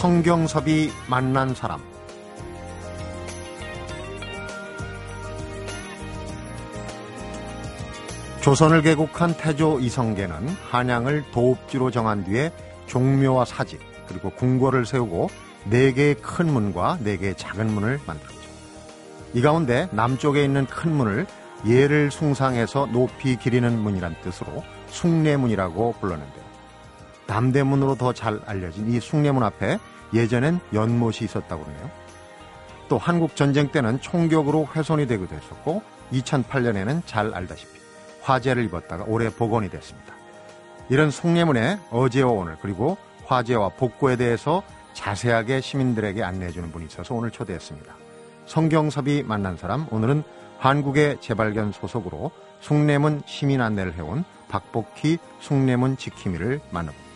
성경섭이 만난 사람 조선을 개국한 태조 이성계는 한양을 도읍지로 정한 뒤에 종묘와 사직 그리고 궁궐을 세우고 네 개의 큰 문과 네 개의 작은 문을 만들었죠. 이 가운데 남쪽에 있는 큰 문을 예를 숭상해서 높이 기리는 문이란 뜻으로 숭례문이라고 불렀는데요. 남대문으로 더 잘 알려진 이 숭례문 앞에 예전엔 연못이 있었다고 그러네요. 또 한국 전쟁 때는 총격으로 훼손이 되기도 했었고 2008년에는 잘 알다시피 화재를 입었다가 올해 복원이 됐습니다. 이런 숭례문의 어제와 오늘 그리고 화재와 복구에 대해서 자세하게 시민들에게 안내해주는 분이 있어서 오늘 초대했습니다. 성경섭이 만난 사람 오늘은 한국의 재발견 소속으로 숭례문 시민 안내를 해온 박복희 숭례문 지킴이를 만나봅니다.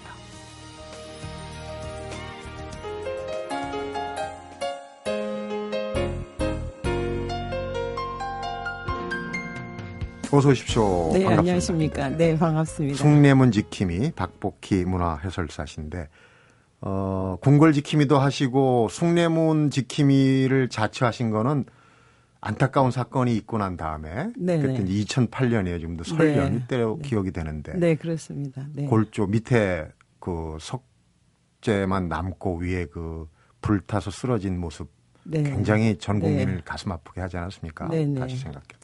어서 오십시오. 네, 반갑습니다. 안녕하십니까. 네, 반갑습니다. 숭례문 지킴이 박복희 문화 해설사신데 어, 궁궐 지킴이도 하시고 숭례문 지킴이를 자처하신 거는 안타까운 사건이 있고 난 다음에 네네. 그때 이제 2008년이에요. 지금도 설 네. 연휴 때로 기억이 되는데 네, 그렇습니다. 네. 골조 밑에 그 석재만 남고 위에 그 불타서 쓰러진 모습 네. 굉장히 전 국민을 네. 가슴 아프게 하지 않았습니까? 네네. 다시 생각해도.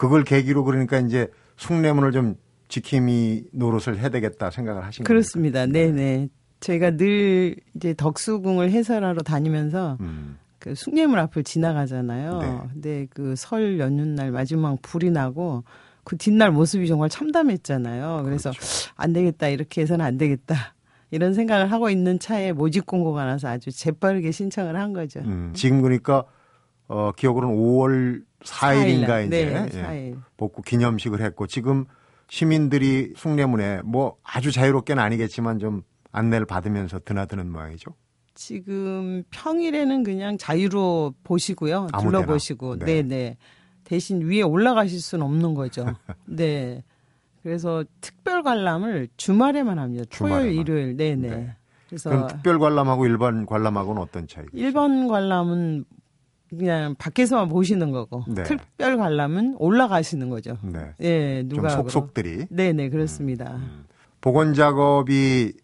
그걸 계기로 그러니까 이제 숭례문을 좀 지킴이 노릇을 해야 되겠다 생각을 하신 거죠. 그렇습니다. 네, 네. 저희가 늘 이제 덕수궁을 해설하러 다니면서 음, 그 숭례문 앞을 지나가잖아요. 네. 근데 그 설 연휴날 마지막 불이 나고 그 뒷날 모습이 정말 참담했잖아요. 그래서 그렇죠. 안 되겠다. 이렇게 해서는 안 되겠다. 이런 생각을 하고 있는 차에 모집 공고가 나서 아주 재빠르게 신청을 한 거죠. 음, 지금 그러니까 어, 기억으로는 5월 4일인가 사일 이제 날. 네, 예, 4일. 복구 기념식을 했고 지금 시민들이 숭례문에 뭐 아주 자유롭게는 아니겠지만 좀 안내를 받으면서 드나드는 모양이죠. 지금 평일에는 그냥 자유로 보시고요. 아무 둘러보시고. 네. 네. 네, 대신 위에 올라가실 수는 없는 거죠. 네. 그래서 특별 관람을 주말에만 합니다. 토요일, 주말에만. 일요일. 네, 네. 네. 그래서 그럼 특별 관람하고 일반 관람하고는 어떤 차이가? 일반 관람은 그냥 밖에서만 보시는 거고 네. 특별 관람은 올라가시는 거죠. 네. 예, 좀 누가 속속들이 네, 네, 그렇습니다. 복원 작업이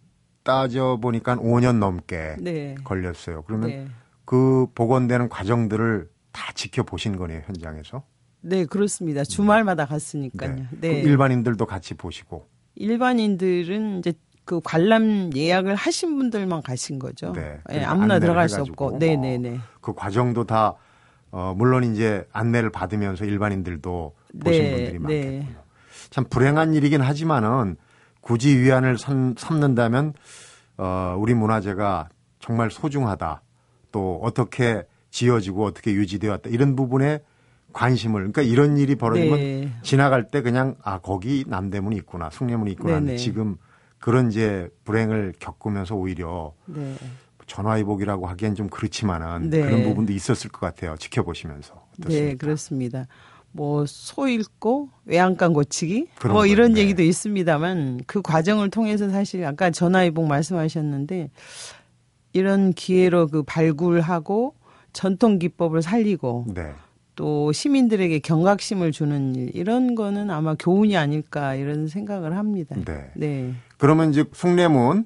따져 보니까 5년 넘게 네. 걸렸어요. 그러면 네. 그 복원되는 과정들을 다 지켜보신 거네요, 현장에서. 네, 그렇습니다. 주말마다 갔으니까요. 네. 그 일반인들도 같이 보시고. 일반인들은 이제 그 관람 예약을 하신 분들만 가신 거죠. 네. 예, 아무나 들어갈 수 해가지고. 없고. 네, 네, 네. 그 과정도 다 어, 물론 이제 안내를 받으면서 일반인들도 보신 네, 분들이 네. 많겠군요. 참 불행한 일이긴 하지만은 굳이 위안을 삼, 삼는다면 어, 우리 문화재가 정말 소중하다. 또 어떻게 지어지고 어떻게 유지되었다. 이런 부분에 관심을 그러니까 이런 일이 벌어지면 네. 지나갈 때 그냥 아 거기 남대문이 있구나 숭례문이 있구나 하는데 네네. 지금 그런 이제 불행을 겪으면서 오히려 네. 전화위복이라고 하기엔 좀 그렇지만은 네. 그런 부분도 있었을 것 같아요. 지켜보시면서 어떻습니까? 네, 그렇습니다. 뭐 소 잃고 외양간 고치기 뭐 거요. 이런 네. 얘기도 있습니다만 그 과정을 통해서 사실 아까 전화위복 말씀하셨는데 이런 기회로 그 발굴하고 전통 기법을 살리고 네. 또 시민들에게 경각심을 주는 일 이런 거는 아마 교훈이 아닐까 이런 생각을 합니다. 네. 네. 그러면 이제 숭례문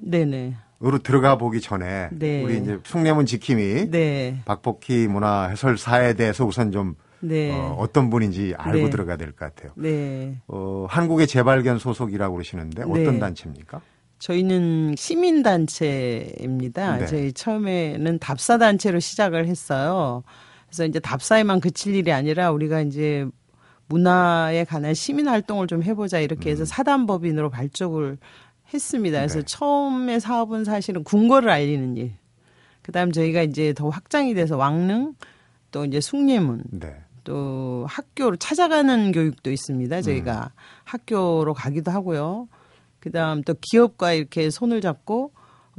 으로. 들어가 보기 전에 네. 우리 이제 숭례문 지킴이 네. 박복희 문화 해설사에 대해서 우선 좀 네. 어, 떤 분인지 알고 네. 들어가야 될 것 같아요. 네. 어, 한국의 재발견 소속이라고 그러시는데 어떤 네. 단체입니까? 저희는 시민단체입니다. 네. 저희 처음에는 답사단체로 시작을 했어요. 그래서 이제 답사에만 그칠 일이 아니라 우리가 이제 문화에 관한 시민 활동을 좀 해보자 이렇게 해서 사단법인으로 발족을 했습니다. 그래서 음. 네. 처음에 사업은 사실은 궁궐을 알리는 일. 그다음 저희가 이제 더 확장이 돼서 왕릉 또 이제 숭례문 네. 또 학교로 찾아가는 교육도 있습니다. 저희가 학교로 가기도 하고요. 그다음 또 기업과 이렇게 손을 잡고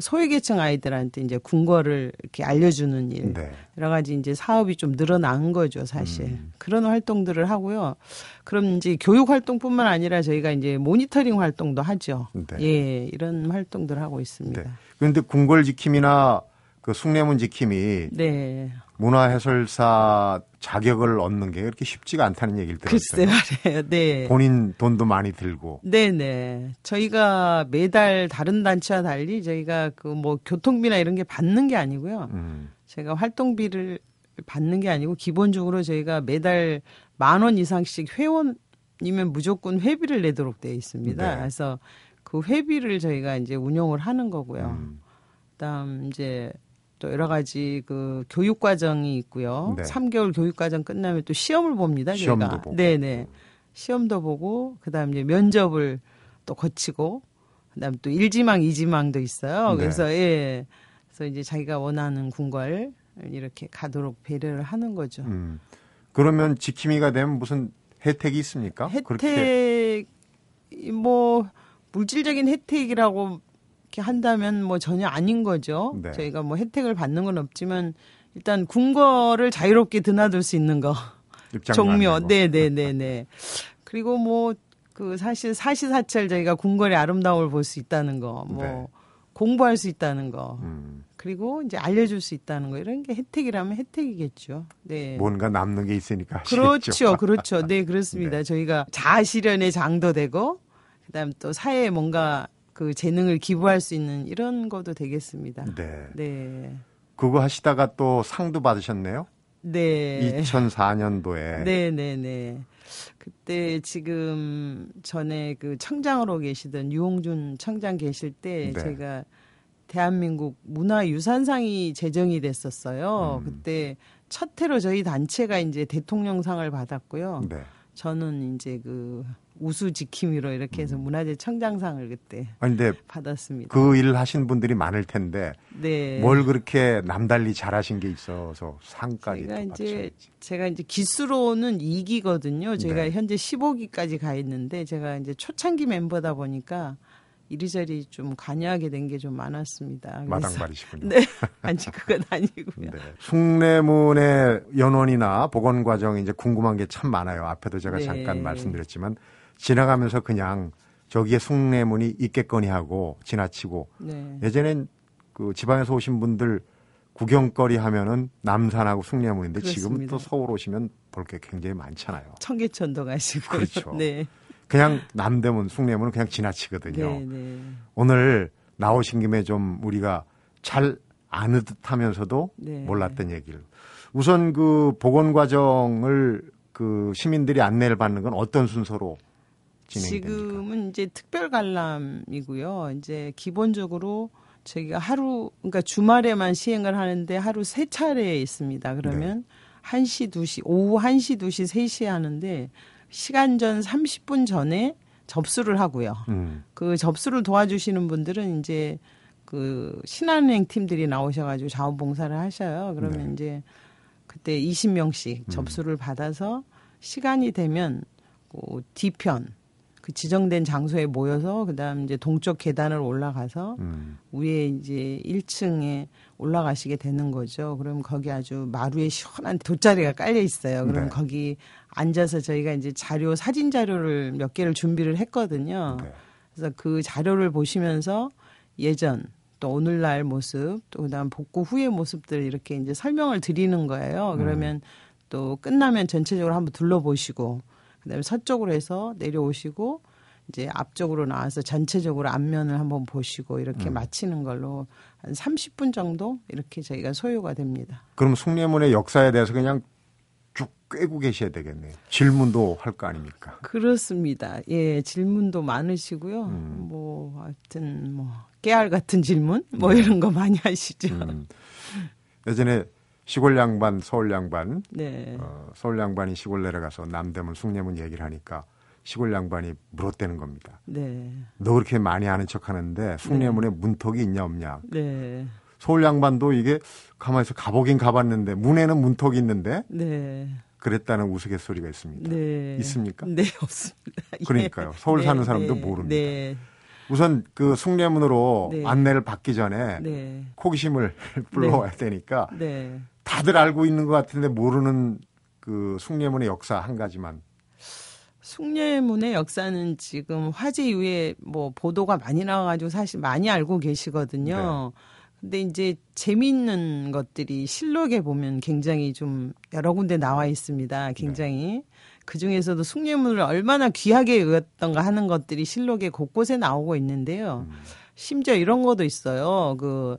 소외계층 아이들한테 이제 궁궐을 이렇게 알려주는 일 네. 여러 가지 이제 사업이 좀 늘어난 거죠, 사실. 그런 활동들을 하고요. 그럼 이제 교육 활동뿐만 아니라 저희가 이제 모니터링 활동도 하죠. 네. 예, 이런 활동들을 하고 있습니다. 네. 그런데 궁궐 지킴이나 그 숭례문 지킴이 네. 문화 해설사 자격을 얻는 게 그렇게 쉽지가 않다는 얘기를 글쎄 들었어요. 말이에요. 네. 본인 돈도 많이 들고. 네네. 저희가 매달 다른 단체와 달리 저희가 그 뭐 교통비나 이런 게 받는 게 아니고요. 음. 제가 활동비를 받는 게 아니고 기본적으로 저희가 매달 만 원 이상씩 회원이면 무조건 회비를 내도록 되어 있습니다. 네. 그래서 그 회비를 저희가 이제 운영을 하는 거고요. 음. 그다음 이제 또 여러 가지 그 교육 과정이 있고요. 네. 삼 3개월 교육 과정 끝나면 또 시험을 봅니다. 시험도 저희가. 보고. 네네. 시험도 보고 그다음 이제 면접을 또 거치고 그다음 또 1지망, 2지망도 있어요. 네. 그래서 예. 그래서 이제 자기가 원하는 군과를 이렇게 가도록 배려를 하는 거죠. 음. 그러면 지킴이가 되면 무슨 혜택이 있습니까? 그렇게 혜택 뭐 물질적인 혜택이라고 이렇게 한다면 뭐 전혀 아닌 거죠. 네. 저희가 뭐 혜택을 받는 건 없지만 일단 군거를 자유롭게 드나들 수 있는 거. 종묘. 네, 네, 네, 네. 그리고 뭐 그 사실 사시사철 저희가 궁궐의 아름다움을 볼 수 있다는 거, 뭐 네. 공부할 수 있다는 거, 음. 그리고 이제 알려줄 수 있다는 거 이런 게 혜택이라면 혜택이겠죠. 네. 뭔가 남는 게 있으니까. 그렇죠, 그렇죠. 네, 그렇습니다. 저희가 자아실현의 장도 되고, 그다음 또 사회에 뭔가 그 재능을 기부할 수 있는 이런 것도 되겠습니다. 네. 네, 그거 하시다가 또 상도 받으셨네요. 네, 2004년도에. 네, 네, 네. 그때 지금 전에 그 청장으로 계시던 유홍준 청장 계실 때 네. 제가 대한민국 문화유산상이 제정이 됐었어요. 음. 그때 첫 해로 저희 단체가 이제 대통령상을 받았고요. 네. 저는 이제 그 우수 지킴이로 이렇게 해서 문화재 청장상을 그때 아니, 근데 받았습니다. 그일 하신 분들이 많을 텐데 네. 뭘 그렇게 남달리 잘하신 게 있어서 상까지 제가 또 이제. 제가 이제 기수로는 2기거든요. 제가 네. 현재 15기까지 가 있는데 제가 이제 초창기 멤버다 보니까 이리저리 좀 관여하게 된 게 좀 많았습니다. 마당발이시군요. 네. 아니 그건 아니고요. 네. 숭례문의 연원이나 복원 과정이 이제 궁금한 게 참 많아요. 앞에도 제가 네. 잠깐 말씀드렸지만 지나가면서 그냥 저기에 숭례문이 있겠거니 하고 지나치고 네. 예전엔 그 지방에서 오신 분들 구경거리 하면은 남산하고 숭례문인데 지금. 또 서울 오시면 볼 게 굉장히 많잖아요. 청계천도 가시고 그렇죠. 네. 그냥 남대문 숭례문은 그냥 지나치거든요. 네, 네. 오늘 나오신 김에 좀 우리가 잘 아는 듯하면서도 네. 몰랐던 얘기를 우선 그 복원 과정을 그 시민들이 안내를 받는 건 어떤 순서로 진행됩니까? 지금은 이제 특별 관람이고요. 이제 기본적으로 저희가 하루 그러니까 주말에만 시행을 하는데 하루 세 차례 있습니다. 그러면 네. 1시, 2시, 오후 1시, 2시, 3시에 하는데 시간 전 30분 전에 접수를 하고요. 음, 그 접수를 도와주시는 분들은 이제 그 신한은행 팀들이 나오셔가지고 자원봉사를 하셔요. 그러면 네. 이제 그때 20명씩 접수를 받아서 시간이 되면 그 뒤편 그 지정된 장소에 모여서 그다음 이제 동쪽 계단을 올라가서 음, 위에 이제 1층에 올라가시게 되는 거죠. 그럼 거기 아주 마루에 시원한 돗자리가 깔려 있어요. 그럼 네. 거기 앉아서 저희가 이제 자료 사진 자료를 몇 개를 준비를 했거든요. 네. 그래서 그 자료를 보시면서 예전 또 오늘날 모습 또 그다음 복구 후의 모습들 이렇게 이제 설명을 드리는 거예요. 그러면 또 끝나면 전체적으로 한번 둘러보시고 그다음에 서쪽으로 해서 내려오시고 이제 앞쪽으로 나와서 전체적으로 앞면을 한번 보시고 이렇게 마치는 걸로 한 30분 정도 이렇게 저희가 소요가 됩니다. 그럼 숭례문의 역사에 대해서 그냥 쭉 꿰고 계셔야 되겠네요. 질문도 할 거 아닙니까? 그렇습니다. 예, 질문도 많으시고요. 음. 뭐 하여튼 뭐 깨알 같은 질문 뭐 이런 거 많이 하시죠. 음. 예전에 시골 양반, 서울 양반, 네. 어, 서울 양반이 시골 내려가서 남대문, 숭례문 얘기를 하니까 시골 양반이 물었대는 겁니다. 네. 너 그렇게 많이 아는 척 하는데 숭례문에 문턱이 있냐 없냐. 네. 서울 양반도 이게 가만히서 가보긴 가봤는데 문에는 문턱이 있는데 네. 그랬다는 우스갯소리가 있습니다. 네. 있습니까? 네, 없습니다. 예. 그러니까요. 서울 사는 사람도 네, 모릅니다. 네. 우선 그 숭례문으로 네. 안내를 받기 전에 네. 호기심을 불러와야 되니까 네. 다들 알고 있는 것 같은데 모르는 그 숭례문의 역사 한 가지만. 숭례문의 역사는 지금 화재 이후에 뭐 보도가 많이 나와가지고 사실 많이 알고 계시거든요. 근데 이제 재미있는 것들이 실록에 보면 굉장히 좀 여러 군데 나와 있습니다. 굉장히 네. 그 중에서도 숭례문을 얼마나 귀하게 여겼던가 하는 것들이 실록에 곳곳에 나오고 있는데요. 음. 심지어 이런 것도 있어요. 그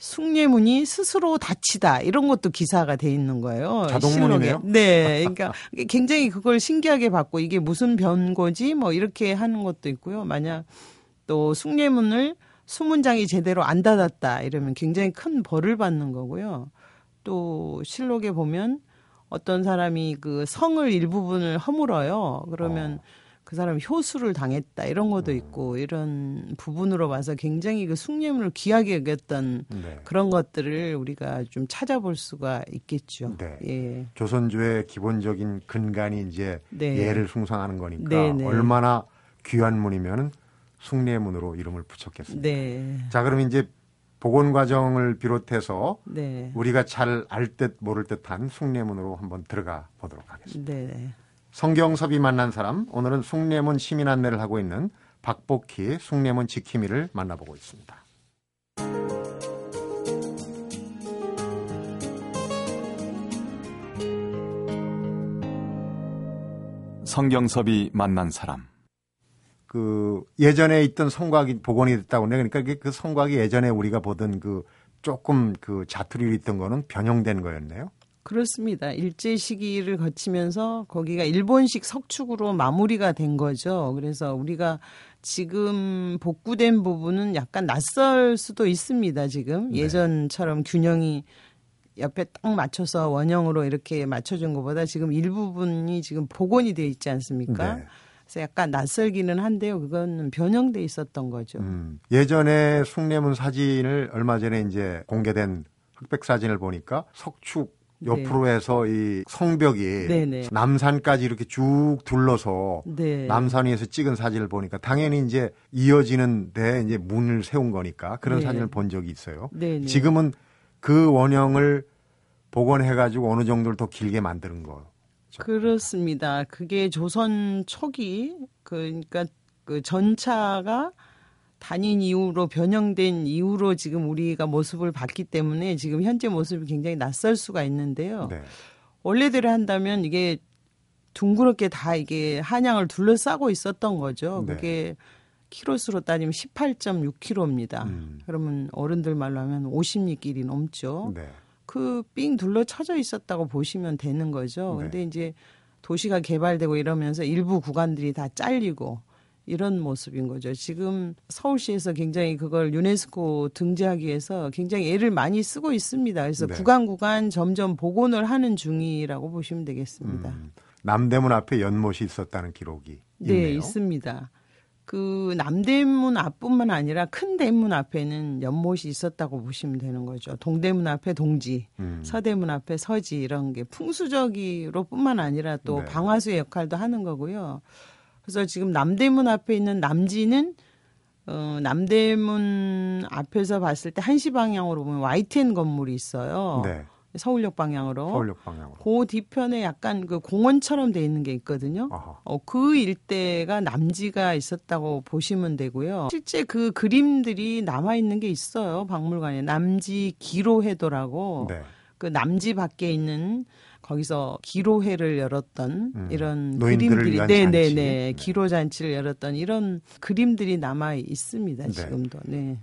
숭례문이 스스로 다치다 이런 것도 기사가 돼 있는 거예요. 자동문이네요. 네, 그러니까 굉장히 그걸 신기하게 봤고 이게 무슨 변고지 뭐 이렇게 하는 것도 있고요. 만약 또 숭례문을 수문장이 제대로 안 닫았다 이러면 굉장히 큰 벌을 받는 거고요. 또 실록에 보면 어떤 사람이 그 성을 일부분을 허물어요. 그러면 어. 그 사람 효수를 당했다 이런 것도 음. 있고 이런 부분으로 봐서 굉장히 그 숭례문을 귀하게 여겼던 네. 그런 것들을 우리가 좀 찾아볼 수가 있겠죠. 네. 예. 조선조의 기본적인 근간이 이제 네. 예를 숭상하는 거니까 네, 네. 얼마나 귀한 문이면은 숭례문으로 이름을 붙였겠습니다. 네. 자, 그럼 이제 복원 과정을 비롯해서 네. 우리가 잘 알 듯 모를 듯한 숭례문으로 한번 들어가 보도록 하겠습니다. 네. 성경섭이 만난 사람 오늘은 숭례문 시민 안내를 하고 있는 박복희 숭례문 지킴이를 만나보고 있습니다. 성경섭이 만난 사람 그 예전에 있던 성곽이 복원이 됐다고 네 그러니까 그 성곽이 예전에 우리가 보던 그 조금 그 자투리로 있던 거는 변형된 거였네요. 그렇습니다. 일제 시기를 거치면서 거기가 일본식 석축으로 마무리가 된 거죠. 그래서 우리가 지금 복구된 부분은 약간 낯설 수도 있습니다. 지금 네. 예전처럼 균형이 옆에 딱 맞춰서 원형으로 이렇게 맞춰준 것보다 지금 일부분이 지금 복원이 돼 있지 않습니까? 네. 그래서 약간 낯설기는 한데요. 그거는 변형돼 있었던 거죠. 음, 예전에 숭례문 사진을 얼마 전에 이제 공개된 흑백 사진을 보니까 석축 옆으로 네. 해서 이 성벽이 네네. 네. 남산까지 이렇게 쭉 둘러서 네. 남산 위에서 찍은 사진을 보니까 당연히 이제 이어지는 데 이제 문을 세운 거니까 그런 네. 사진을 본 적이 있어요. 네네. 네. 지금은 그 원형을 복원해 가지고 어느 정도를 더 길게 만드는 거. 그렇습니다. 그게 조선 초기 그러니까 그 전차가 단인 이후로 변형된 이후로 지금 우리가 모습을 봤기 때문에 지금 현재 모습이 굉장히 낯설 수가 있는데요. 네. 원래대로 한다면 이게 둥그렇게 다 이게 한양을 둘러싸고 있었던 거죠. 네. 그게 키로수로 따지면 18.6km입니다. 음. 그러면 어른들 말로 하면 50리 길이 넘죠. 네. 그삥 둘러 쳐져 있었다고 보시면 되는 거죠. 네. 근데 이제 도시가 개발되고 이러면서 일부 구간들이 다 잘리고 이런 모습인 거죠. 지금 서울시에서 굉장히 그걸 유네스코 등재하기 위해서 굉장히 애를 많이 쓰고 있습니다. 그래서 네. 구간 구간 점점 복원을 하는 중이라고 보시면 되겠습니다. 음, 남대문 앞에 연못이 있었다는 기록이 네, 있네요. 네, 있습니다. 그 남대문 앞뿐만 아니라 큰 대문 앞에는 연못이 있었다고 보시면 되는 거죠. 동대문 앞에 동지, 음. 서대문 앞에 서지 이런 게 풍수적으로뿐만 아니라 또 네. 방화수의 역할도 하는 거고요. 그래서 지금 남대문 앞에 있는 남지는 어, 남대문 앞에서 봤을 때 한시 방향으로 보면 YTN 건물이 있어요. 네. 서울역 방향으로. 서울역 방향으로. 그 뒤편에 약간 그 공원처럼 돼 있는 게 있거든요. 어, 그 일대가 남지가 있었다고 보시면 되고요. 실제 그 그림들이 남아 있는 게 있어요. 박물관에 남지 기로회도라고. 네. 그 남지 밖에 있는 거기서 기로회를 열었던 음, 이런 그림들이 네네네 네. 기로 잔치를 열었던 이런 그림들이 남아 있습니다 네. 지금도 네.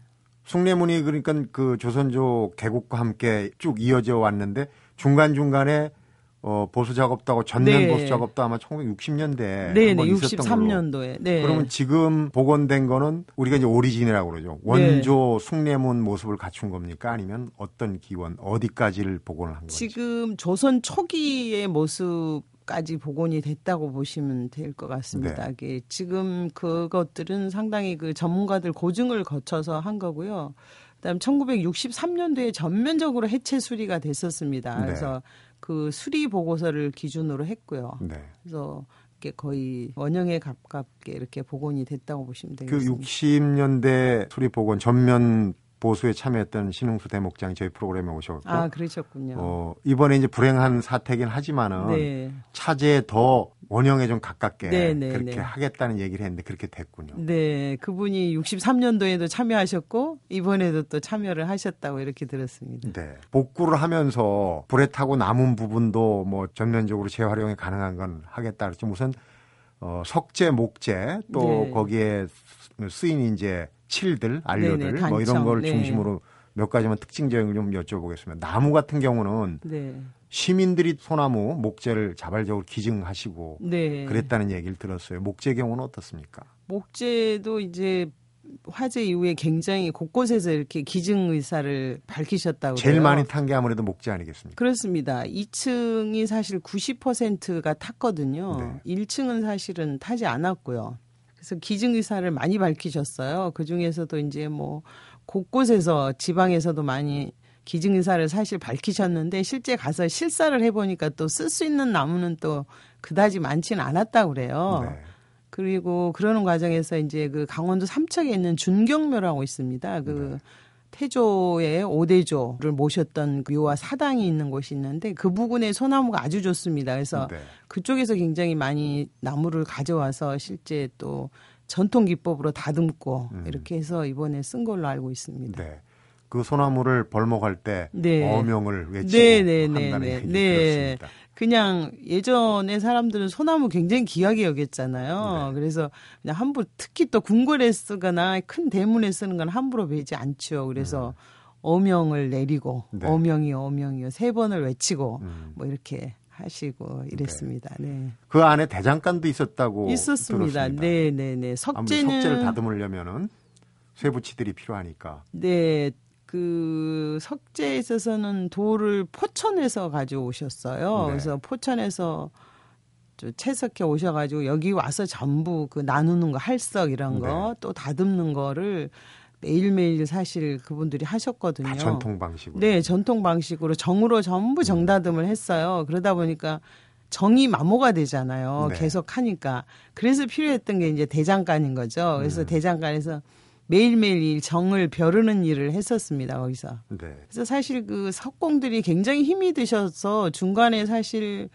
숭례문이 그러니까 그 조선조 개국과 함께 쭉 이어져 왔는데 중간 중간에 어, 보수 작업도 하고 전면 네. 보수 작업도 아마 1960년대 네, 네, 63년도에. 네. 그러면 지금 복원된 거는 우리가 이제 오리진이라고 그러죠. 원조 네. 숭례문 모습을 갖춘 겁니까? 아니면 어떤 기원 어디까지를 복원을 한 건지? 지금 조선 초기의 모습 까지 복원이 됐다고 보시면 될 것 같습니다. 네. 지금 그것들은 상당히 그 전문가들 고증을 거쳐서 한 거고요. 그다음 1963년도에 전면적으로 해체 수리가 됐었습니다. 네. 그래서 그 수리 보고서를 기준으로 했고요. 네. 그래서 이게 거의 원형에 가깝게 이렇게 복원이 됐다고 보시면 그 되겠습니다. 그 60년대 수리 복원 전면 보수에 참여했던 신흥수 대목장이 저희 프로그램에 오셔갖고 아, 그러셨군요. 어, 이번에 이제 불행한 사태긴 하지만은 네. 차제에 더 원형에 좀 가깝게 네, 네, 그렇게 네. 하겠다는 얘기를 했는데 그렇게 됐군요. 네, 그분이 63년도에도 참여하셨고 이번에도 또 참여를 하셨다고 이렇게 들었습니다. 네. 복구를 하면서 불에 타고 남은 부분도 뭐 전면적으로 재활용이 가능한 건 하겠다. 그렇지 무슨 어, 석재, 목재 또 네. 거기에 쓰인 이제 칠들, 안료들 네네, 뭐 이런 걸 네. 중심으로 몇 가지만 특징적인 걸좀 여쭤보겠습니다. 나무 같은 경우는 네. 시민들이 소나무, 목재를 자발적으로 기증하시고 네. 그랬다는 얘기를 들었어요. 목재 경우는 어떻습니까? 목재도 이제 화재 이후에 굉장히 곳곳에서 이렇게 기증 의사를 밝히셨다고 제일 그래요. 많이 탄 게 아무래도 목재 아니겠습니까? 그렇습니다. 2층이 사실 90%가 탔거든요. 네. 1층은 사실은 타지 않았고요. 그래서 기증 의사를 많이 밝히셨어요. 그 중에서도 이제 뭐 곳곳에서 지방에서도 많이 기증 의사를 사실 밝히셨는데 실제 가서 실사를 해보니까 또 쓸 수 있는 나무는 또 그다지 많지는 않았다고 그래요. 네. 그리고 그러는 과정에서 이제 그 강원도 삼척에 있는 준경묘라고 있습니다. 그 네. 태조의 오대조를 모셨던 그 묘와 사당이 있는 곳이 있는데 그 부근에 소나무가 아주 좋습니다. 그래서 네. 그쪽에서 굉장히 많이 나무를 가져와서 실제 또 전통 기법으로 다듬고 음. 이렇게 해서 이번에 쓴 걸로 알고 있습니다. 네. 그 소나무를 벌목할 때 네. 어명을 외치고 네, 네, 네, 한다는 네. 얘기 네. 들었습니다. 그냥 예전에 사람들은 소나무 굉장히 귀하게 여겼잖아요. 네. 그래서 그냥 함부로 특히 또 궁궐에 쓰거나 큰 대문에 쓰는 건 함부로 베지 않죠. 그래서 어명을 내리고 음. 네. 어명이 어명이요 세 번을 외치고 음. 뭐 이렇게 하시고 이랬습니다. 네. 그 안에 대장간도 있었다고 있었습니다. 들었습니다. 네, 네, 네. 석재는 석재를 다듬으려면은 쇠붙이들이 필요하니까. 네. 그 석재에 있어서는 돌을 포천에서 가져오셨어요. 네. 그래서 포천에서 저 채석해 오셔가지고 여기 와서 전부 그 나누는 거 할석 이런 거또 다듬는 거를 매일매일 사실 그분들이 하셨거든요. 다 전통 방식으로. 네, 전통 방식으로 정으로 전부 정다듬을 했어요. 그러다 보니까 정이 마모가 되잖아요. 네. 계속 하니까. 그래서 필요했던 게 이제 대장간인 거죠. 그래서 음. 대장간에서 매일매일 이 정을 벼르는 일을 했었습니다. 거기서. 네. 그래서 사실 그 석공들이 굉장히 힘이 드셔서 중간에 사실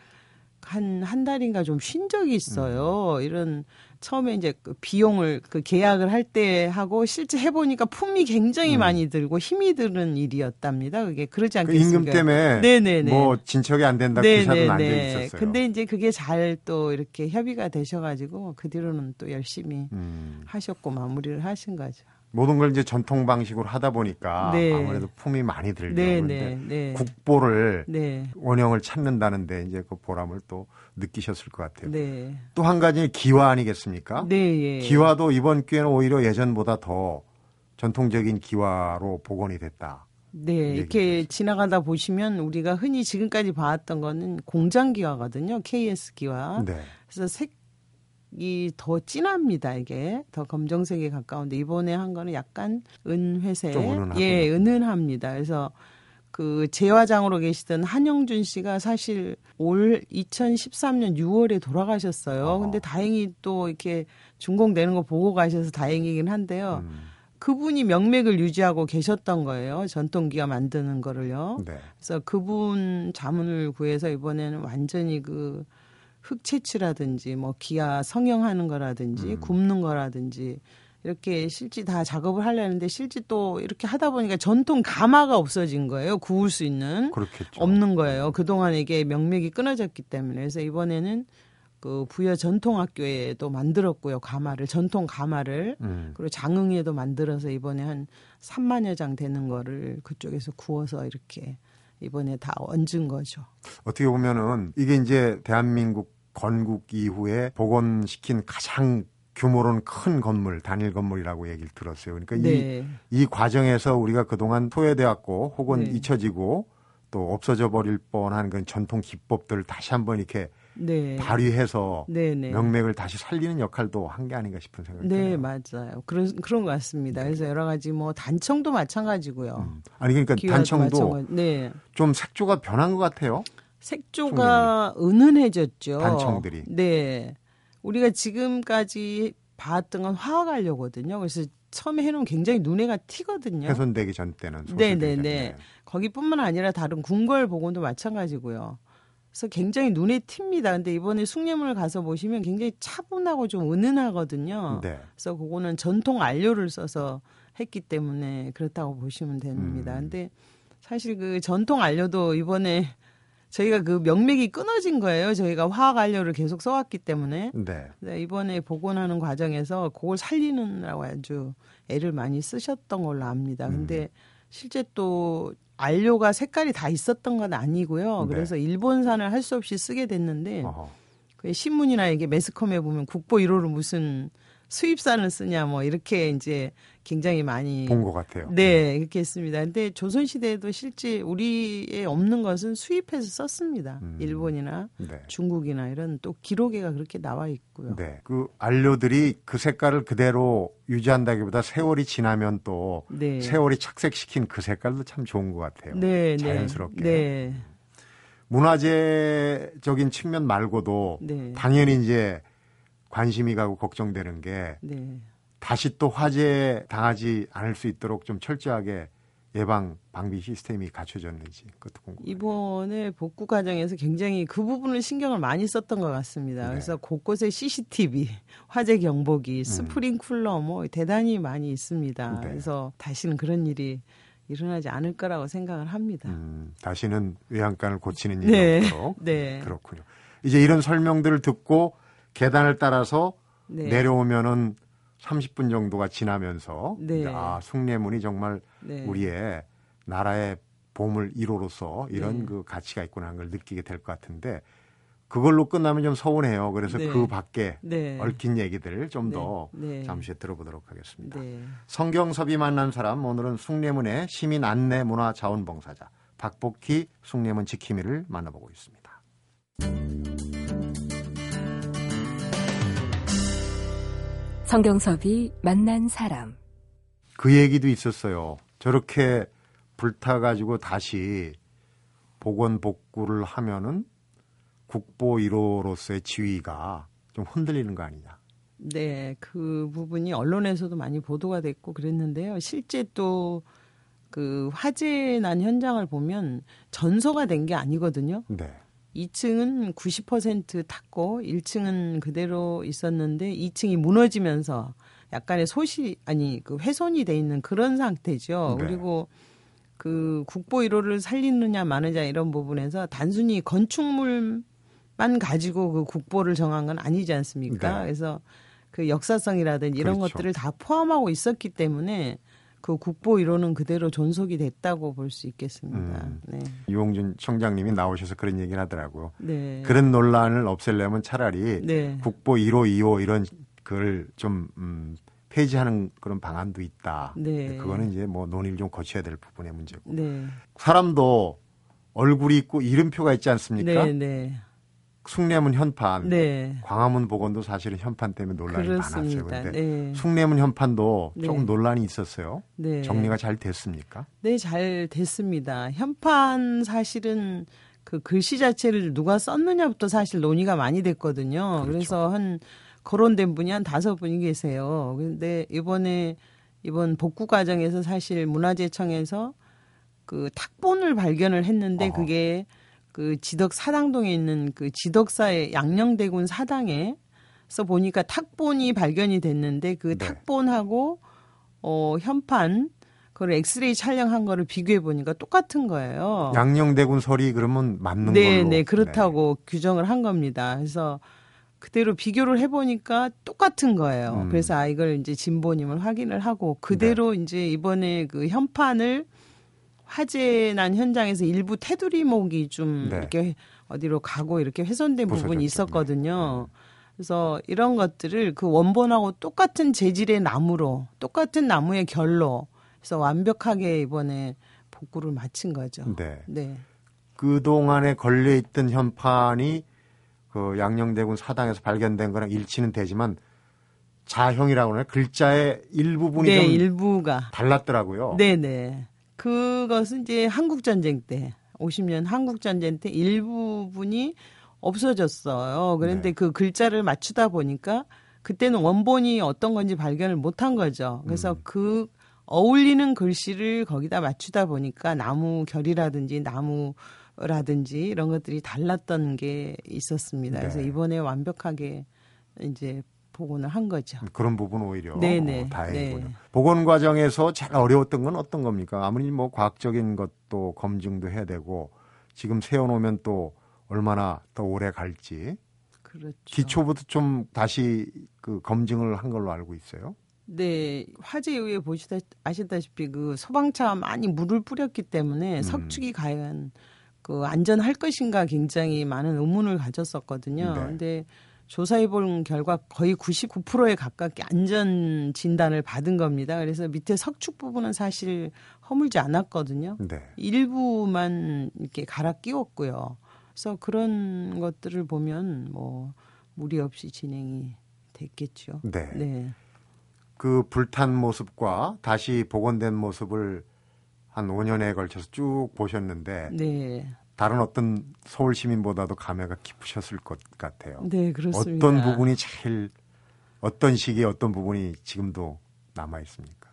한, 한 달인가 좀 쉰 적이 있어요. 음. 이런 처음에 이제 그 비용을 그 계약을 할 때 하고 실제 해보니까 품이 굉장히 음. 많이 들고 힘이 드는 일이었답니다. 그게 그러지 그 않겠습니까? 임금 때문에 네네네. 뭐 진척이 안 된다 기사도 난적 네네네. 있었어요. 근데 이제 그게 잘 또 이렇게 협의가 되셔가지고 그 뒤로는 또 열심히 음, 하셨고 마무리를 하신 거죠. 모든 걸 이제 전통 방식으로 하다 보니까 네. 아무래도 품이 많이 들죠. 네네. 그런데 네. 국보를 네. 원형을 찾는다는데 이제 그 보람을 또 느끼셨을 것 같아요. 네. 또 한 가지 기와 아니겠습니까? 네. 예. 기와도 이번 기회는 오히려 예전보다 더 전통적인 기와로 복원이 됐다. 네, 이렇게 지나가다 보시면 우리가 흔히 지금까지 봐왔던 거는 공장 기와거든요. KS 기와. 네. 그래서 색 이 더 진합니다. 이게 더 검정색에 가까운데 이번에 한 거는 약간 은회색. 예, 은은합니다. 그래서 그 재화장으로 계시던 한영준 씨가 사실 올 2013년 6월에 돌아가셨어요. 어. 근데 다행히 또 이렇게 준공되는 거 보고 가셔서 다행이긴 한데요. 음, 그분이 명맥을 유지하고 계셨던 거예요. 전통기가 만드는 거를요. 네. 그래서 그분 자문을 구해서 이번에는 완전히 그 흑채취라든지 뭐 기아 성형하는 거라든지 음. 굽는 거라든지 이렇게 실제 다 작업을 하려는데 실제 또 이렇게 하다 보니까 전통 가마가 없어진 거예요. 구울 수 있는 그렇겠죠. 없는 거예요. 그동안 이게 명맥이 끊어졌기 때문에 그래서 이번에는 그 부여 전통학교에도 만들었고요. 가마를 전통 가마를 음, 그리고 장흥에도 만들어서 이번에 한 3만여 장 되는 거를 그쪽에서 구워서 이렇게 이번에 다 얹은 거죠. 어떻게 보면은 이게 이제 대한민국 건국 이후에 복원시킨 가장 규모로는 큰 건물, 단일 건물이라고 얘기를 들었어요. 그러니까 이, 네. 이 과정에서 우리가 그동안 소외되었고 혹은 네. 잊혀지고 또 없어져 버릴 뻔한 그런 전통 기법들을 다시 한번 이렇게 네. 발휘해서 네, 네. 명맥을 다시 살리는 역할도 한 게 아닌가 싶은 생각이 네, 드네요. 맞아요. 그런 그런 것 같습니다. 그래서 여러 가지 뭐 단청도 마찬가지고요. 음. 아니 그러니까 단청도 마찬가지. 네. 좀 색조가 변한 것 같아요. 색조가 은은해졌죠. 단청들이. 네. 우리가 지금까지 봤던 건 화학알료거든요. 그래서 처음에 해놓으면 굉장히 눈에가 튀거든요. 훼손되기 전 때는 네네네. 네. 거기뿐만 아니라 다른 궁궐 복원도 마찬가지고요. 그래서 굉장히 눈에 튑니다. 근데 이번에 숭례문을 가서 보시면 굉장히 차분하고 좀 은은하거든요. 네. 그래서 그거는 전통 안료를 써서 했기 때문에 그렇다고 보시면 됩니다. 음. 근데 사실 그 전통 안료도 이번에 저희가 그 명맥이 끊어진 거예요. 저희가 화학 안료를 계속 써왔기 때문에. 네. 네, 이번에 복원하는 과정에서 그걸 살리느라고 아주 애를 많이 쓰셨던 걸로 압니다. 음. 근데 실제 또 안료가 색깔이 다 있었던 건 아니고요. 네. 그래서 일본산을 할 수 없이 쓰게 됐는데 어허. 그 신문이나 이게 매스컴에 보면 국보 1호로 무슨 수입산을 쓰냐 뭐 이렇게 이제 굉장히 많이 본 것 같아요. 네, 그렇게 했습니다. 근데 조선 시대에도 실제 우리에 없는 것은 수입해서 썼습니다. 음. 일본이나 네. 중국이나 이런 또 기록에가 그렇게 나와 있고요. 네. 그 안료들이 그 색깔을 그대로 유지한다기보다 세월이 지나면 또 네. 세월이 착색시킨 그 색깔도 참 좋은 것 같아요. 네, 네. 자연스럽게. 네. 문화재적인 측면 말고도 네. 당연히 이제 관심이 가고 걱정되는 게 네. 다시 또 화재 당하지 않을 수 있도록 좀 철저하게 예방 방비 시스템이 갖춰졌는지 그것도 궁금해요. 이번에 복구 과정에서 굉장히 그 부분을 신경을 많이 썼던 것 같습니다. 네. 그래서 곳곳에 CCTV, 화재 경보기, 스프링쿨러 뭐 대단히 많이 있습니다. 음. 네. 그래서 다시는 그런 일이 일어나지 않을 거라고 생각을 합니다. 음, 다시는 외양간을 고치는 일이 네. 없도록 네. 그렇군요. 이제 이런 설명들을 듣고 계단을 따라서 네. 내려오면은 30분 정도가 지나면서 네. 아 숭례문이 정말 네. 우리의 나라의 보물 1호로서 이런 네. 그 가치가 있구나 하는 걸 느끼게 될 것 같은데 그걸로 끝나면 좀 서운해요. 그래서 네. 그 밖에 네. 얽힌 얘기들을 좀 네. 더 네. 잠시 들어보도록 하겠습니다. 네. 성경섭이 만난 사람 오늘은 숭례문의 시민 안내 문화 자원봉사자 박복희 숭례문 지킴이를 만나보고 있습니다. 성경섭이 만난 사람. 그 얘기도 있었어요. 저렇게 불타가지고 다시 복원 복구를 하면은 국보 1호로서의 지위가 좀 흔들리는 거 아니냐. 네, 그 부분이 언론에서도 많이 보도가 됐고 그랬는데요. 실제 또 그 화재 난 현장을 보면 전소가 된 게 아니거든요. 네. 2층은 90% 탔고 1층은 그대로 있었는데 2층이 무너지면서 약간의 소시 아니 그 훼손이 돼 있는 그런 상태죠. 네. 그리고 그 국보 1호를 살리느냐 마느냐 이런 부분에서 단순히 건축물만 가지고 그 국보를 정한 건 아니지 않습니까? 네. 그래서 그 역사성이라든지 이런 그렇죠. 것들을 다 포함하고 있었기 때문에 그 국보 1호는 그대로 존속이 됐다고 볼 수 있겠습니다. 음. 네. 유홍준 청장님이 나오셔서 그런 얘기를 하더라고요. 네. 그런 논란을 없애려면 차라리 네. 국보 1호, 2호 이런 걸좀 음, 폐지하는 그런 방안도 있다. 네. 그거는 이제 뭐 논의를 좀 거쳐야 될 부분의 문제고. 네. 사람도 얼굴이 있고 이름표가 있지 않습니까? 숭례문 현판, 네. 광화문 복원도 사실은 현판 때문에 논란이 많았어요. 그렇습니다. 그런데 네. 숭례문 현판도 네. 조금 논란이 있었어요. 네. 정리가 잘 됐습니까? 네, 잘 됐습니다. 현판 사실은 그 글씨 자체를 누가 썼느냐부터 사실 논의가 많이 됐거든요. 그렇죠. 그래서한 거론된 분이 한 다섯 분이 계세요. 근데 이번에 이번 복구 과정에서 사실 문화재청에서 그 탁본을 발견을 했는데 어허. 그게 그 지덕 사당동에 있는 그 지덕사의 양녕대군 사당에 서 보니까 탁본이 발견이 됐는데 그 네. 탁본하고 어 현판 그걸 엑스레이 촬영한 거를 비교해 보니까 똑같은 거예요. 양녕대군 설이 그러면 맞는 어. 네, 걸로. 네, 그렇다고 규정을 한 겁니다. 그래서 그대로 비교를 해 보니까 똑같은 거예요. 음. 그래서 아 이걸 이제 진보님을 확인을 하고 그대로 네. 이제 이번에 그 현판을 화재 난 현장에서 일부 테두리목이 좀 네. 이렇게 어디로 가고 이렇게 훼손된 부서졌죠. 부분이 있었거든요. 그래서 이런 것들을 그 원본하고 똑같은 재질의 나무로 똑같은 나무의 결로 해서 완벽하게 이번에 복구를 마친 거죠. 네. 네. 그동안에 걸려 있던 현판이 그 양녕대군 사당에서 발견된 거랑 일치는 되지만 자형이라고 하나 글자의 일부분이 네, 좀 일부가. 달랐더라고요. 네 네. 그것은 이제 한국 전쟁 때, 50년 한국 전쟁 때 일부분이 없어졌어요. 그런데 네. 그 글자를 맞추다 보니까 그때는 원본이 어떤 건지 발견을 못한 거죠. 그래서 음. 그 어울리는 글씨를 거기다 맞추다 보니까 나무 결이라든지 나무 라든지 이런 것들이 달랐던 게 있었습니다. 그래서 네. 이번에 완벽하게 이제 복원을 한 거죠. 그런 부분 오히려 네네. 어, 다행이군요. 네. 복원 과정에서 제일 어려웠던 건 어떤 겁니까? 아무리 뭐 과학적인 것도 검증도 해야 되고 지금 세워놓으면 또 얼마나 더 오래 갈지 그렇죠. 기초부터 좀 다시 그 검증을 한 걸로 알고 있어요. 네, 화재 이후에 보시다 아시다시피 그 소방차 많이 물을 뿌렸기 때문에 음. 석축이 과연 그 안전할 것인가 굉장히 많은 의문을 가졌었거든요. 네. 근데 조사해 본 결과 거의 99%에 가깝게 안전 진단을 받은 겁니다. 그래서 밑에 석축 부분은 사실 허물지 않았거든요. 네. 일부만 이렇게 갈아 끼웠고요. 그래서 그런 것들을 보면 뭐 무리 없이 진행이 됐겠죠. 네. 네. 그 불탄 모습과 다시 복원된 모습을 한 5년에 걸쳐서 쭉 보셨는데 네. 다른 어떤 서울 시민보다도 감회가 깊으셨을 것 같아요. 네, 그렇습니다. 어떤 부분이 제일 어떤 시기에 어떤 부분이 지금도 남아 있습니까?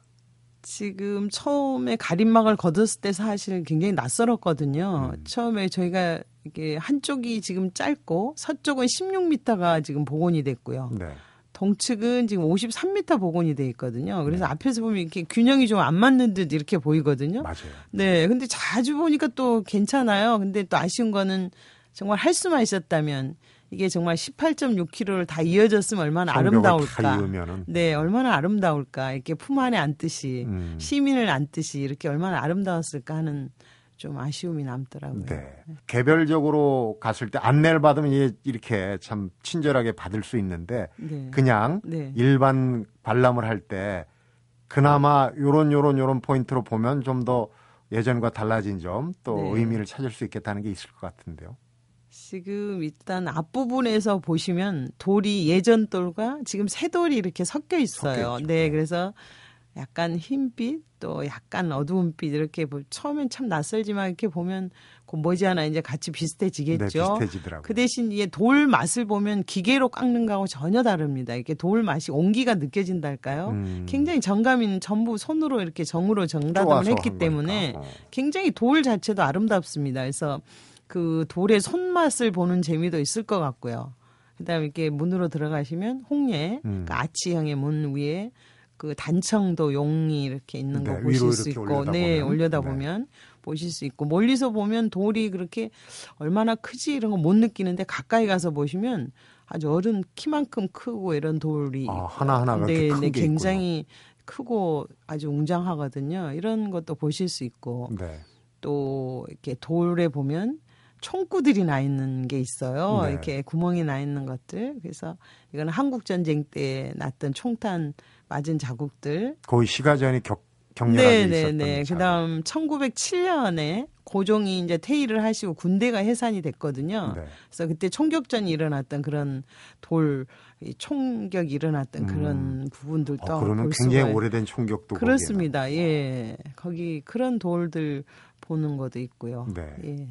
지금 처음에 가림막을 걷었을 때 사실 굉장히 낯설었거든요. 음. 처음에 저희가 이게 한쪽이 지금 짧고 서쪽은 16m가 지금 복원이 됐고요. 네. 동측은 지금 53m 복원이 돼 있거든요. 그래서 네. 앞에서 보면 이렇게 균형이 좀 안 맞는 듯 이렇게 보이거든요. 맞아요. 네. 근데 자주 보니까 또 괜찮아요. 근데 또 아쉬운 거는 정말 할 수만 있었다면 이게 정말 18.6km를 다 이어졌으면 얼마나 아름다울까. 네, 얼마나 아름다울까. 이렇게 품 안에 안듯이 음. 시민을 안듯이 이렇게 얼마나 아름다웠을까 하는 좀 아쉬움이 남더라고요. 네. 개별적으로 갔을 때 안내를 받으면 이렇게 참 친절하게 받을 수 있는데 네. 그냥 네. 일반 관람을 할 때 그나마 요런 요런 요런 포인트로 보면 좀 더 예전과 달라진 점또 네. 의미를 찾을 수 있겠다는 게 있을 것 같은데요. 지금 일단 앞부분에서 보시면 돌이 예전 돌과 지금 새 돌이 이렇게 섞여 있어요. 섞여 있죠. 네, 그래서 약간 흰빛 또 약간 어두운 빛 이렇게 보- 처음엔 참 낯설지만 이렇게 보면 그 머지않아 이제 같이 비슷해지겠죠. 네, 비슷해지더라고요. 그 대신 이게 돌 맛을 보면 기계로 깎는 거하고 전혀 다릅니다. 이게 돌 맛이 온기가 느껴진달까요? 음. 굉장히 정감인 전부 손으로 이렇게 정으로 정다듬을 했기 한 때문에. 어. 굉장히 돌 자체도 아름답습니다. 그래서 그 돌의 손맛을 보는 재미도 있을 것 같고요. 그다음에 이렇게 문으로 들어가시면 홍례, 음. 그 아치형의 문 위에 그 단청도 용이 이렇게 있는 거 네, 보실 위로 수 있고, 올려다보면. 네 올려다 네. 보면 보실 수 있고 멀리서 보면 돌이 그렇게 얼마나 크지 이런 거 못 느끼는데 가까이 가서 보시면 아주 어른 키만큼 크고 이런 돌이 아, 하나 하나가 네, 이렇게 큰 네, 게 굉장히 크고 아주 웅장하거든요. 이런 것도 보실 수 있고 있구나. 네. 또 이렇게 돌에 보면 총구들이 나 있는 게 있어요. 네. 이렇게 구멍이 나 있는 것들. 그래서 이거는 한국 전쟁 때 났던 총탄 맞은 자국들. 거의 시가전이 격, 격렬하게 네, 네, 있었던 네. 그다음 1907년에 고종이 이제 퇴위를 하시고 군대가 해산이 됐거든요. 네. 그래서 그때 총격전이 일어났던 그런 돌이 총격이 일어났던 음. 그런 부분들도 어, 그러면 볼 굉장히 수가 오래된 총격도 그렇습니다. 예. 거기 그런 돌들 보는 것도 있고요. 네. 예.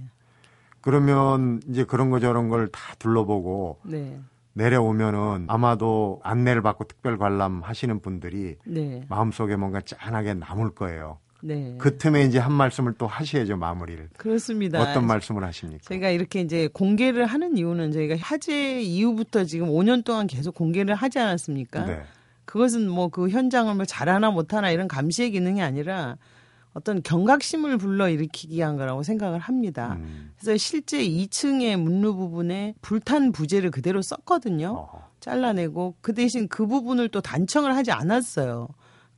그러면 이제 그런 거 저런 걸 다 둘러보고 네. 내려오면은 아마도 안내를 받고 특별 관람 하시는 분들이 네. 마음속에 뭔가 짠하게 남을 거예요. 네. 그 틈에 이제 한 말씀을 또 하셔야죠, 마무리를. 그렇습니다. 어떤 말씀을 하십니까? 저희가 이렇게 이제 공개를 하는 이유는 저희가 화재 이후부터 지금 5년 동안 계속 공개를 하지 않았습니까? 네. 그것은 뭐 그 현장을 뭐 잘하나 못하나 이런 감시의 기능이 아니라 어떤 경각심을 불러 일으키기 위한 거라고 생각을 합니다. 음. 그래서 실제 2층의 문루 부분에 불탄 부재를 그대로 썼거든요. 어. 잘라내고 그 대신 그 부분을 또 단청을 하지 않았어요.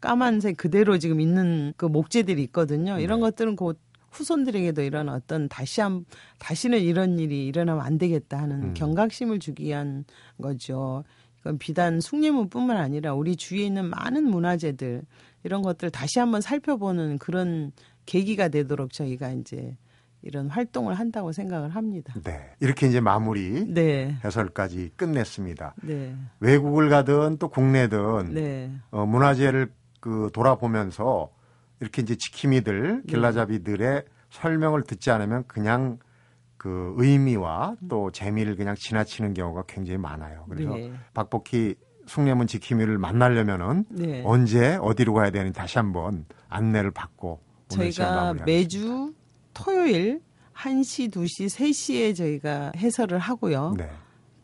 까만색 그대로 지금 있는 그 목재들이 있거든요. 이런 네. 것들은 곧 후손들에게도 이런 어떤 다시 한 다시는 이런 일이 일어나면 안 되겠다 하는 음. 경각심을 주기 위한 거죠. 이건 비단 숭례문뿐만 아니라 우리 주위에 있는 많은 문화재들 이런 것들 다시 한번 살펴보는 그런 계기가 되도록 저희가 이제 이런 활동을 한다고 생각을 합니다. 네. 이렇게 이제 마무리 네, 해설까지 끝냈습니다. 네, 외국을 가든 또 국내든 네, 어, 문화재를 그 돌아보면서 이렇게 이제 지킴이들, 네. 길라잡이들의 설명을 듣지 않으면 그냥 그 의미와 또 재미를 그냥 지나치는 경우가 굉장히 많아요. 그래서 네. 박복희 숭례문 지킴이를 만나려면은 네. 언제 어디로 가야 되는지 다시 한번 안내를 받고 저희가. 매주 토요일 1시, 2시, 3시에 저희가 해설을 하고요. 네.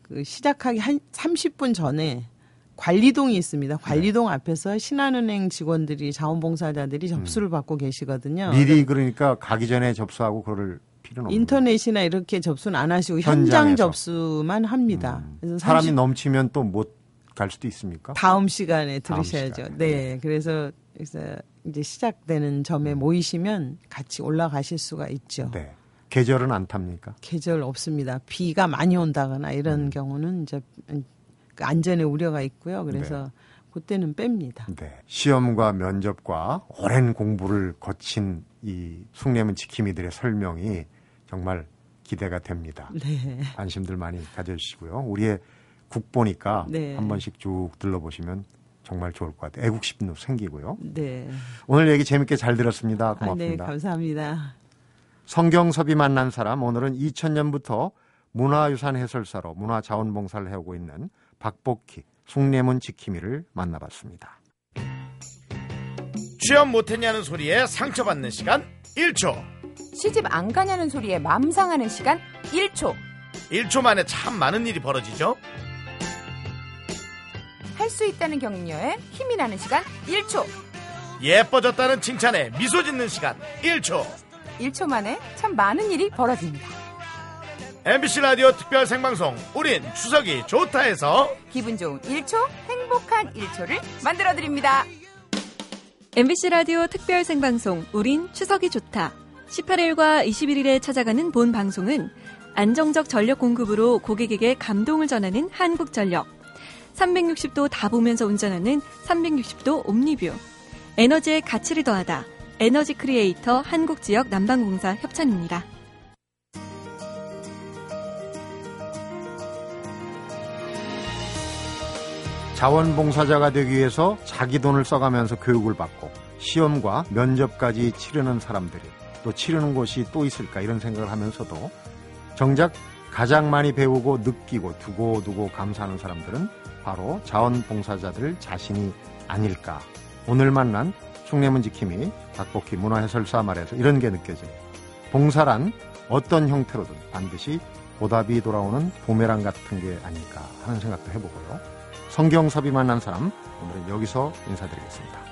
그 시작하기 한 30분 전에 관리동이 있습니다. 관리동 앞에서 신한은행 직원들이 자원봉사자들이 접수를 받고 계시거든요. 음. 미리 그러니까 가기 전에 접수하고 없는 인터넷이나 이렇게 접수는 안 하시고 현장 현장에서. 접수만 합니다. 음. 사람이 30 넘치면 또 못 갈 수도 있습니까? 다음 시간에 다음 들으셔야죠. 시간에. 네. 그래서 그래서 이제 시작되는 점에 모이시면 같이 올라가실 수가 있죠. 네. 계절은 안 탑니까? 계절 없습니다. 비가 많이 온다거나 이런 음. 경우는 이제 그 안전에 우려가 있고요. 그래서 그때는 뺍니다. 네. 시험과 면접과 오랜 공부를 거친 이 숭례문 지킴이들의 설명이 정말 기대가 됩니다. 네. 관심들 많이 가져주시고요. 우리의 국 보니까 네. 한 번씩 쭉 둘러보시면 정말 좋을 것 같아요. 애국심도 생기고요. 네. 오늘 얘기 재밌게 잘 들었습니다. 아, 네, 고맙습니다. 감사합니다. 성경섭이 만난 사람 오늘은 2000년부터 문화유산 해설사로 문화자원봉사를 해오고 있는 박복희 숭례문 지킴이를 만나봤습니다. 취업 못했냐는 소리에 상처받는 시간 1초 시집 안 가냐는 소리에 맘 상하는 시간 1초. 1초 만에 참 많은 일이 벌어지죠 할 수 있다는 격려에 힘이 나는 시간 1초. 예뻐졌다는 칭찬에 미소 짓는 시간 1초 1초 만에 참 많은 일이 벌어집니다. MBC 라디오 특별 생방송 우린 추석이 좋다 해서 기분 좋은 1초, 행복한 1초를 만들어 드립니다. MBC 라디오 특별 생방송 우린 추석이 좋다. 18일과 21일에 찾아가는 본 방송은 안정적 전력 공급으로 고객에게 감동을 전하는 한국전력. 360도 다 보면서 운전하는 360도 옴니뷰. 에너지의 가치를 더하다. 에너지 크리에이터 한국지역 난방공사 협찬입니다. 자원봉사자가 되기 위해서 자기 돈을 써가면서 교육을 받고 시험과 면접까지 치르는 사람들이 또 치르는 곳이 또 있을까 이런 생각을 하면서도 정작 가장 많이 배우고 느끼고 두고두고 감사하는 사람들은 바로 자원봉사자들 자신이 아닐까. 오늘 만난 숭례문 지킴이 박복희 문화해설사 말에서 이런 게 느껴져요. 봉사란 어떤 형태로든 반드시 보답이 돌아오는 보메랑 같은 게 아닐까 하는 생각도 해보고요. 성경섭이 만난 사람 오늘은 여기서 인사드리겠습니다.